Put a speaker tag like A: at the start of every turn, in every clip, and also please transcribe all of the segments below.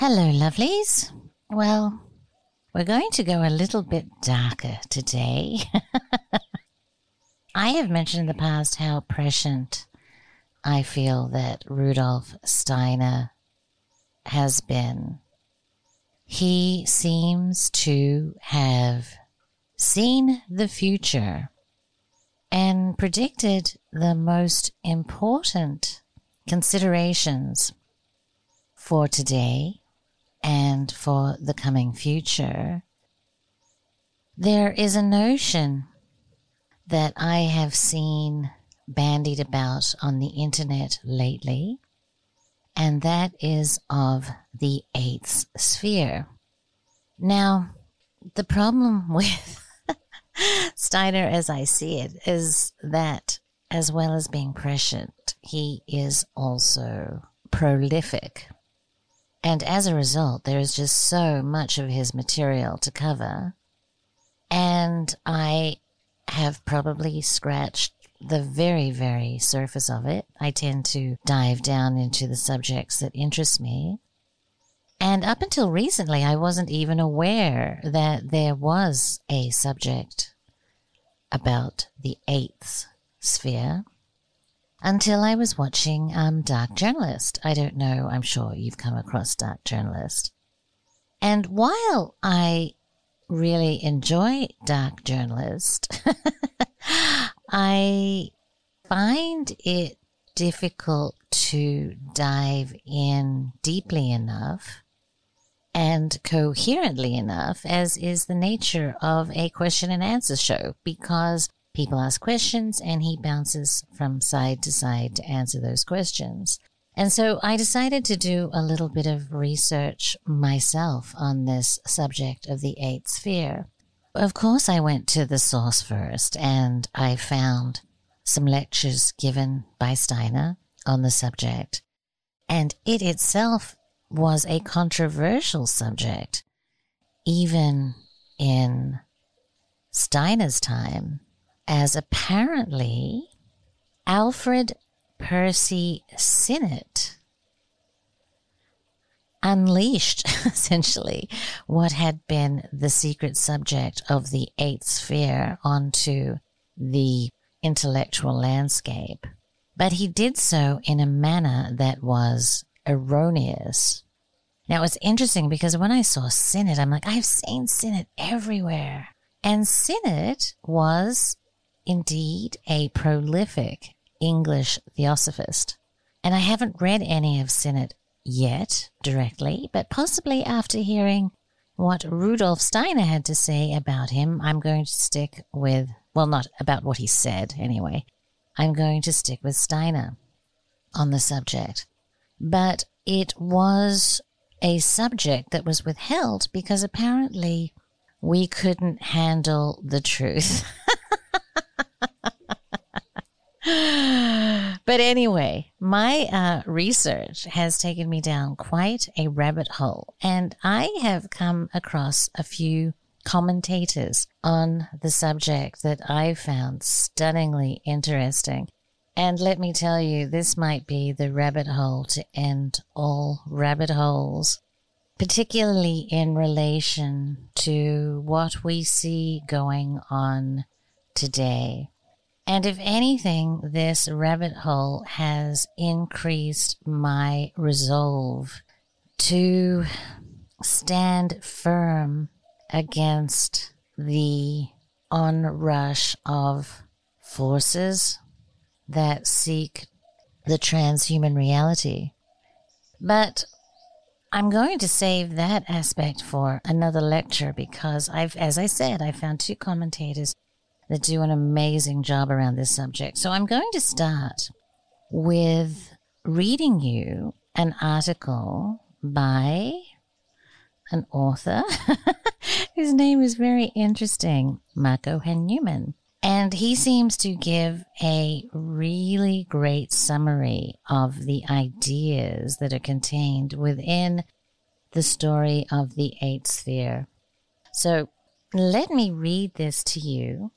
A: Hello, lovelies. Well, we're going to go a little bit darker today. I have mentioned in the past how prescient I feel that Rudolf Steiner has been. He seems to have seen the future and predicted the most important considerations for today and for the coming future. There is a notion that I have seen bandied about on the internet lately, and that is of the eighth sphere. Now, the problem with Steiner, as I see it, is that as well as being prescient, he is also prolific. And as a result, there is just so much of his material to cover. And I have probably scratched the very, very surface of it. I tend to dive down into the subjects that interest me. And up until recently, I wasn't even aware that there was a subject about the eighth sphere until I was watching um, Dark Journalist. I don't know, I'm sure you've come across Dark Journalist. And while I really enjoy Dark Journalist, I find it difficult to dive in deeply enough and coherently enough, as is the nature of a question and answer show, because people ask questions and he bounces from side to side to answer those questions. And so I decided to do a little bit of research myself on this subject of the eighth sphere. Of course, I went to the source first and I found some lectures given by Steiner on the subject. And it itself was a controversial subject, even in Steiner's time, as apparently Alfred Percy Sinnett unleashed essentially what had been the secret subject of the eighth sphere onto the intellectual landscape. But he did so in a manner that was erroneous. Now it's interesting because when I saw Sinnett, I'm like, I've seen Sinnett everywhere. And Sinnett was indeed a prolific English theosophist. And I haven't read any of Sinnett yet directly, but possibly after hearing what Rudolf Steiner had to say about him, I'm going to stick with, well, not about what he said anyway. I'm going to stick with Steiner on the subject. But it was a subject that was withheld because apparently we couldn't handle the truth. but anyway, my uh, research has taken me down quite a rabbit hole, and I have come across a few commentators on the subject that I found stunningly interesting. And let me tell you, this might be the rabbit hole to end all rabbit holes, particularly in relation to what we see going on today. And if anything, this rabbit hole has increased my resolve to stand firm against the onrush of forces that seek the transhuman reality. But I'm going to save that aspect for another lecture because I've, as I said, I found two commentators that do an amazing job around this subject. So I'm going to start with reading you an article by an author whose name is very interesting, Marco Hanuman. And he seems to give a really great summary of the ideas that are contained within the story of the eighth sphere. So let me read this to you.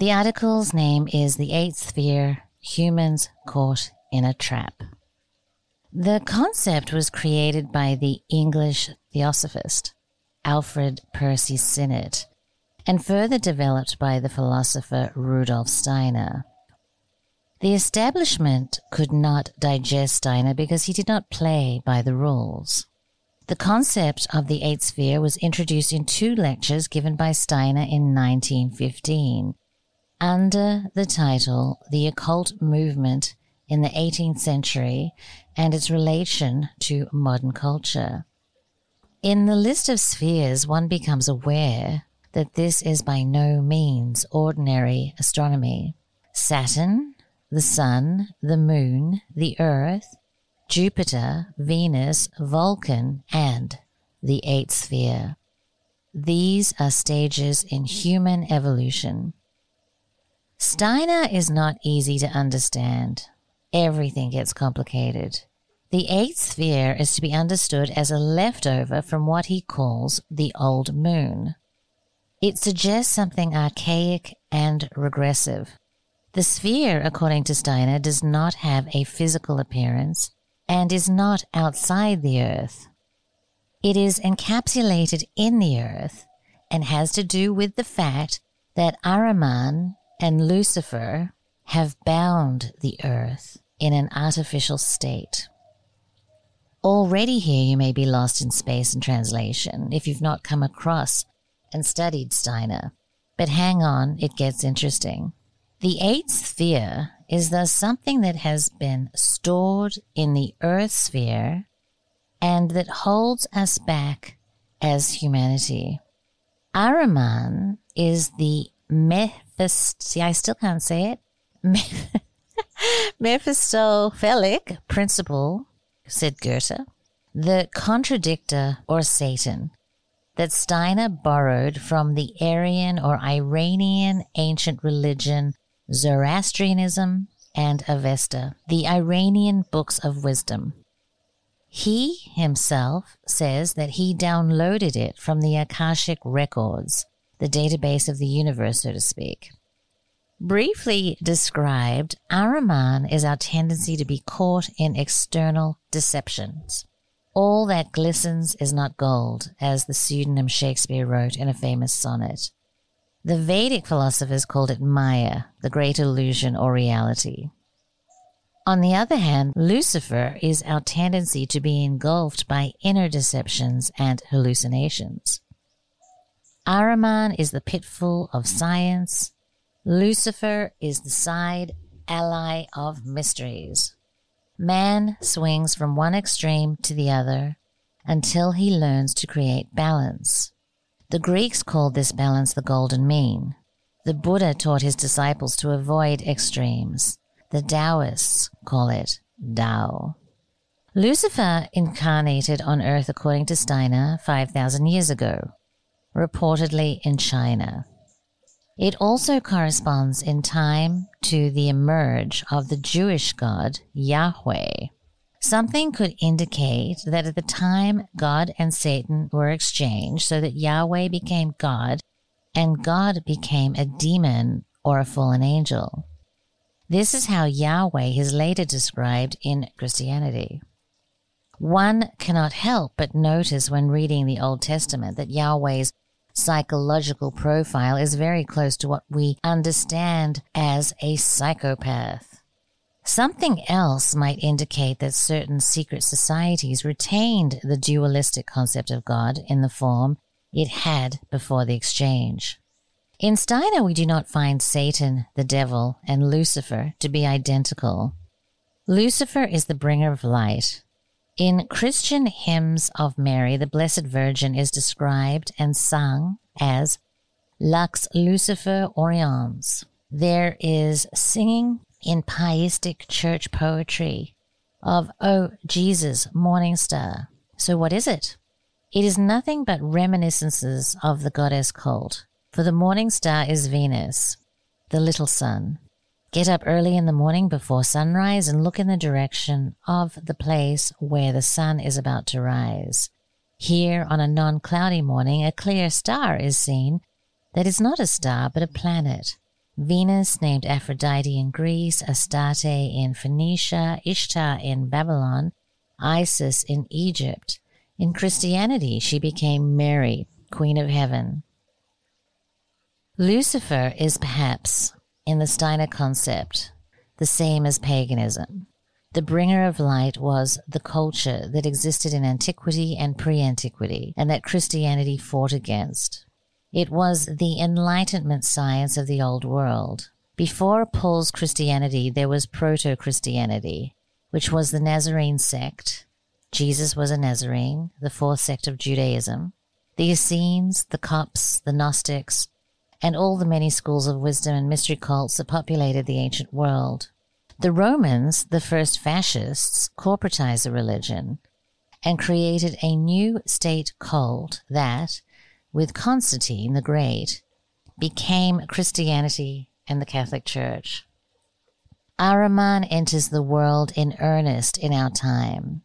A: The article's name is The Eighth Sphere Humans Caught in a Trap. The concept was created by the English theosophist Alfred Percy Sinnett and further developed by the philosopher Rudolf Steiner. The establishment could not digest Steiner because he did not play by the rules. The concept of the eighth sphere was introduced in two lectures given by Steiner in 1915 under the title The Occult Movement in the 18th Century and its relation to modern culture. In the list of spheres, one becomes aware that this is by no means ordinary astronomy. Saturn, the Sun, the Moon, the Earth, Jupiter, Venus, Vulcan, and the eighth sphere. These are stages in human evolution. Steiner is not easy to understand. Everything gets complicated. The eighth sphere is to be understood as a leftover from what he calls the old moon. It suggests something archaic and regressive. The sphere, according to Steiner, does not have a physical appearance and is not outside the earth. It is encapsulated in the earth and has to do with the fact that Ahriman and Lucifer have bound the earth in an artificial state. Already here you may be lost in space and translation if you've not come across and studied Steiner. But hang on, it gets interesting. The eighth sphere is thus something that has been stored in the earth sphere and that holds us back as humanity. Ahriman is the Mephist. See, I still can't say it. Mephistophelic principle, said Goethe, the contradictor or Satan that Steiner borrowed from the Aryan or Iranian ancient religion Zoroastrianism, and Avesta, the Iranian books of wisdom. He himself says that he downloaded it from the Akashic records, the database of the universe, so to speak. Briefly described, Ahriman is our tendency to be caught in external deceptions. All that glistens is not gold, as the pseudonym Shakespeare wrote in a famous sonnet. The Vedic philosophers called it Maya, the great illusion or reality. On the other hand, Lucifer is our tendency to be engulfed by inner deceptions and hallucinations. Ahriman is the pitfall of science. Lucifer is the side ally of mysteries. Man swings from one extreme to the other until he learns to create balance. The Greeks called this balance the golden mean. The Buddha taught his disciples to avoid extremes. The Taoists call it Tao. Lucifer incarnated on Earth, according to Steiner, 5,000 years ago, reportedly in China. It also corresponds in time to the emerge of the Jewish god Yahweh. Something could indicate that at the time God and Satan were exchanged so that Yahweh became God and God became a demon or a fallen angel. This is how Yahweh is later described in Christianity. One cannot help but notice when reading the Old Testament that Yahweh's psychological profile is very close to what we understand as a psychopath. Something else might indicate that certain secret societies retained the dualistic concept of God in the form it had before the exchange. In Steiner, we do not find Satan, the devil, and Lucifer to be identical. Lucifer is the bringer of light. In Christian hymns of Mary, the Blessed Virgin is described and sung as Lux Lucifer Oriens. There is singing in pietistic church poetry of, Oh, Jesus, morning star. So what is it? It is nothing but reminiscences of the goddess cult, for the morning star is Venus, the little sun. Get up early in the morning before sunrise and look in the direction of the place where the sun is about to rise. Here, on a non cloudy morning, a clear star is seen that is not a star but a planet. Venus, named Aphrodite in Greece, Astarte in Phoenicia, Ishtar in Babylon, Isis in Egypt. In Christianity, she became Mary, Queen of Heaven. Lucifer is perhaps, in the Steiner concept, the same as paganism. The bringer of light was the culture that existed in antiquity and pre antiquity, and that Christianity fought against. It was the Enlightenment science of the Old World. Before Paul's Christianity, there was Proto Christianity, which was the Nazarene sect. Jesus was a Nazarene, the fourth sect of Judaism. The Essenes, the Copts, the Gnostics, and all the many schools of wisdom and mystery cults that populated the ancient world. The Romans, the first fascists, corporatized the religion and created a new state cult that, with Constantine the Great, became Christianity and the Catholic Church. Ahriman enters the world in earnest in our time.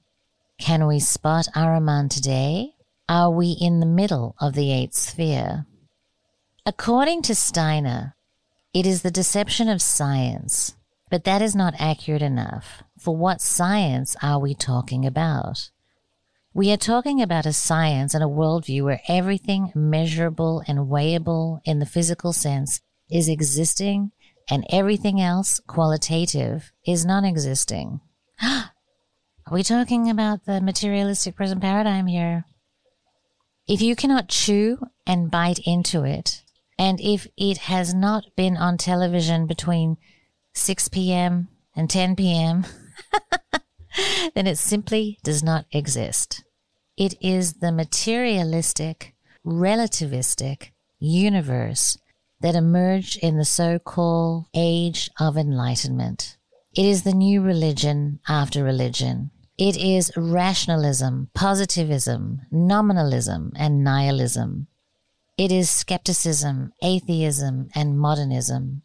A: Can we spot Ahriman today? Are we in the middle of the eighth sphere? According to Steiner, it is the deception of science but that is not accurate enough. For what science are we talking about? We are talking about a science and a worldview where everything measurable and weighable in the physical sense is existing and everything else qualitative is non existing. are we talking about the materialistic present paradigm here? If you cannot chew and bite into it, and if it has not been on television between 6 p.m. and 10 p.m., then it simply does not exist. It is the materialistic, relativistic universe that emerged in the so called Age of Enlightenment. It is the new religion after religion. It is rationalism, positivism, nominalism, and nihilism. It is skepticism, atheism, and modernism.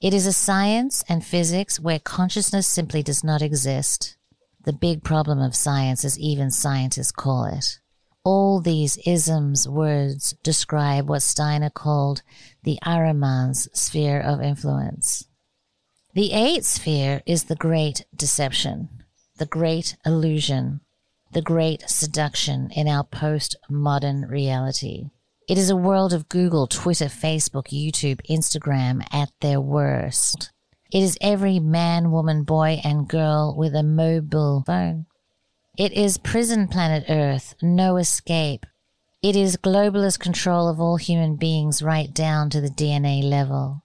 A: It is a science and physics where consciousness simply does not exist. The big problem of science, as even scientists call it. All these isms words describe what Steiner called the Ahriman's sphere of influence. The eighth sphere is the great deception, the great illusion, the great seduction in our post-modern reality. It is a world of Google, Twitter, Facebook, YouTube, Instagram at their worst. It is every man, woman, boy, and girl with a mobile phone. It is prison planet Earth, no escape. It is globalist control of all human beings right down to the DNA level.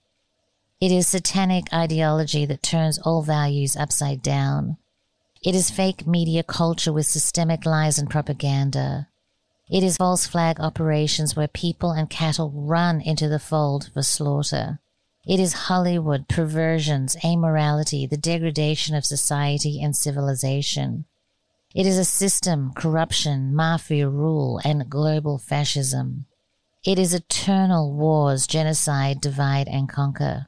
A: It is satanic ideology that turns all values upside down. It is fake media culture with systemic lies and propaganda. It is false flag operations where people and cattle run into the fold for slaughter. It is Hollywood, perversions, amorality, the degradation of society and civilization. It is a system, corruption, mafia rule, and global fascism. It is eternal wars, genocide, divide, and conquer.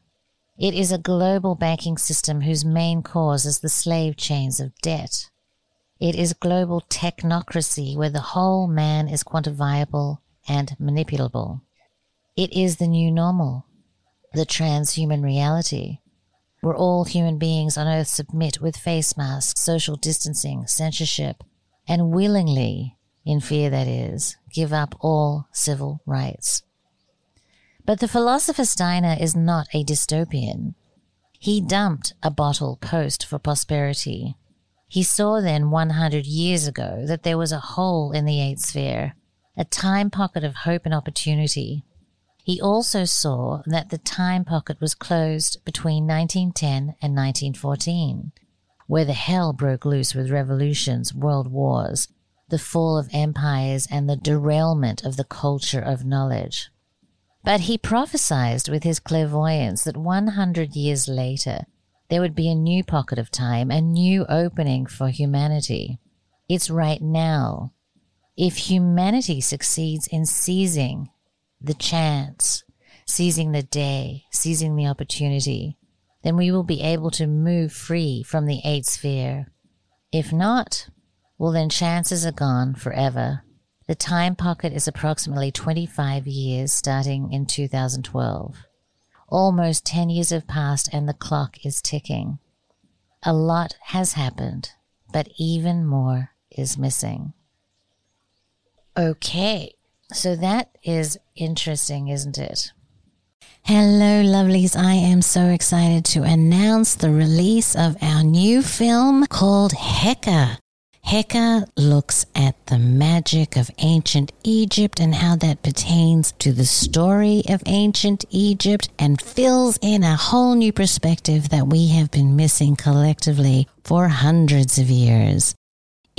A: It is a global banking system whose main cause is the slave chains of debt. It is global technocracy where the whole man is quantifiable and manipulable. It is the new normal, the transhuman reality, where all human beings on earth submit with face masks, social distancing, censorship, and willingly, in fear that is, give up all civil rights. But the philosopher Steiner is not a dystopian. He dumped a bottle post for prosperity he saw then 100 years ago that there was a hole in the eighth sphere, a time pocket of hope and opportunity. He also saw that the time pocket was closed between 1910 and 1914, where the hell broke loose with revolutions, world wars, the fall of empires, and the derailment of the culture of knowledge. But he prophesied with his clairvoyance that 100 years later, there would be a new pocket of time, a new opening for humanity. It's right now. If humanity succeeds in seizing the chance, seizing the day, seizing the opportunity, then we will be able to move free from the eighth sphere. If not, well, then chances are gone forever. The time pocket is approximately 25 years starting in 2012. Almost 10 years have passed and the clock is ticking. A lot has happened, but even more is missing. Okay, so that is interesting, isn't it? Hello, lovelies. I am so excited to announce the release of our new film called Heka. Heka looks at the magic of ancient Egypt and how that pertains to the story of ancient Egypt and fills in a whole new perspective that we have been missing collectively for hundreds of years.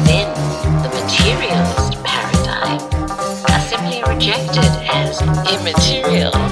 B: within the materialist paradigm are simply rejected as immaterial.